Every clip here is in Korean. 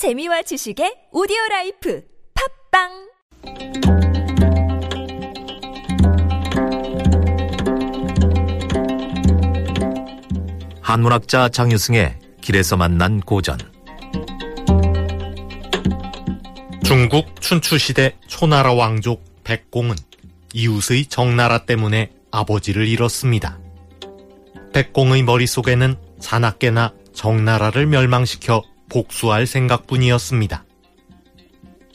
재미와 지식의 오디오 life 팟빵 한문학자 장유승의 길에서 만난 고전 중국 춘추시대 초나라 왕족 백공은 이웃의 정나라 때문에 아버지를 잃었습니다. 백공의 머릿속에는 자나깨나 정나라를 멸망시켜 복수할 생각뿐이었습니다.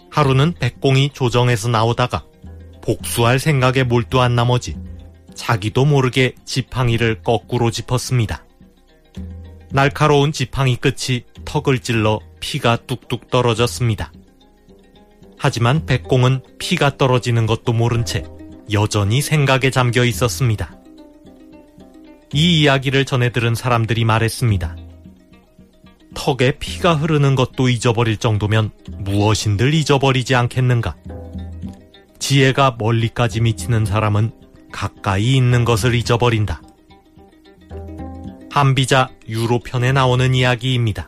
하루는 백공이 조정에서 나오다가 복수할 생각에 몰두한 나머지 자기도 모르게 지팡이를 거꾸로 짚었습니다. 날카로운 지팡이 끝이 턱을 찔러 피가 뚝뚝 떨어졌습니다. 하지만 백공은 피가 떨어지는 것도 모른 채 여전히 생각에 잠겨 있었습니다. 이 이야기를 전해 들은 사람들이 말했습니다. 턱에 피가 흐르는 것도 잊어버릴 정도면 무엇인들 잊어버리지 않겠는가? 지혜가 멀리까지 미치는 사람은 가까이 있는 것을 잊어버린다. 한비자 유로편에 나오는 이야기입니다.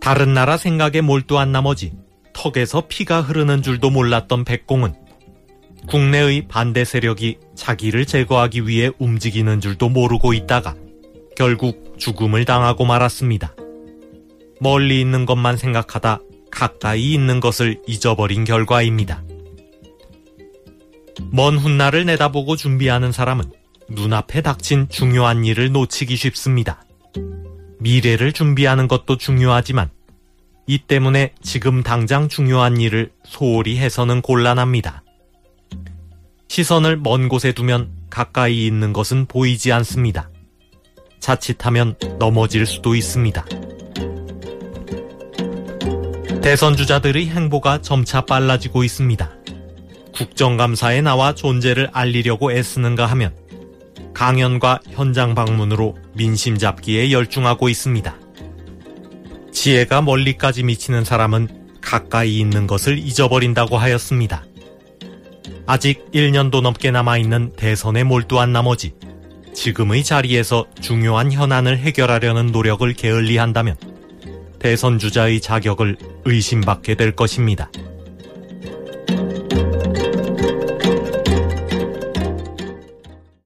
다른 나라 생각에 몰두한 나머지 턱에서 피가 흐르는 줄도 몰랐던 백공은 국내의 반대 세력이 자기를 제거하기 위해 움직이는 줄도 모르고 있다가 결국 죽음을 당하고 말았습니다. 멀리 있는 것만 생각하다 가까이 있는 것을 잊어버린 결과입니다. 먼 훗날을 내다보고 준비하는 사람은 눈앞에 닥친 중요한 일을 놓치기 쉽습니다. 미래를 준비하는 것도 중요하지만 이 때문에 지금 당장 중요한 일을 소홀히 해서는 곤란합니다. 시선을 먼 곳에 두면 가까이 있는 것은 보이지 않습니다. 자칫하면 넘어질 수도 있습니다. 대선 주자들의 행보가 점차 빨라지고 있습니다. 국정감사에 나와 존재를 알리려고 애쓰는가 하면 강연과 현장 방문으로 민심 잡기에 열중하고 있습니다. 지혜가 멀리까지 미치는 사람은 가까이 있는 것을 잊어버린다고 하였습니다. 아직 1년도 넘게 남아있는 대선에 몰두한 나머지 지금의 자리에서 중요한 현안을 해결하려는 노력을 게을리한다면 대선 주자의 자격을 의심받게 될 것입니다.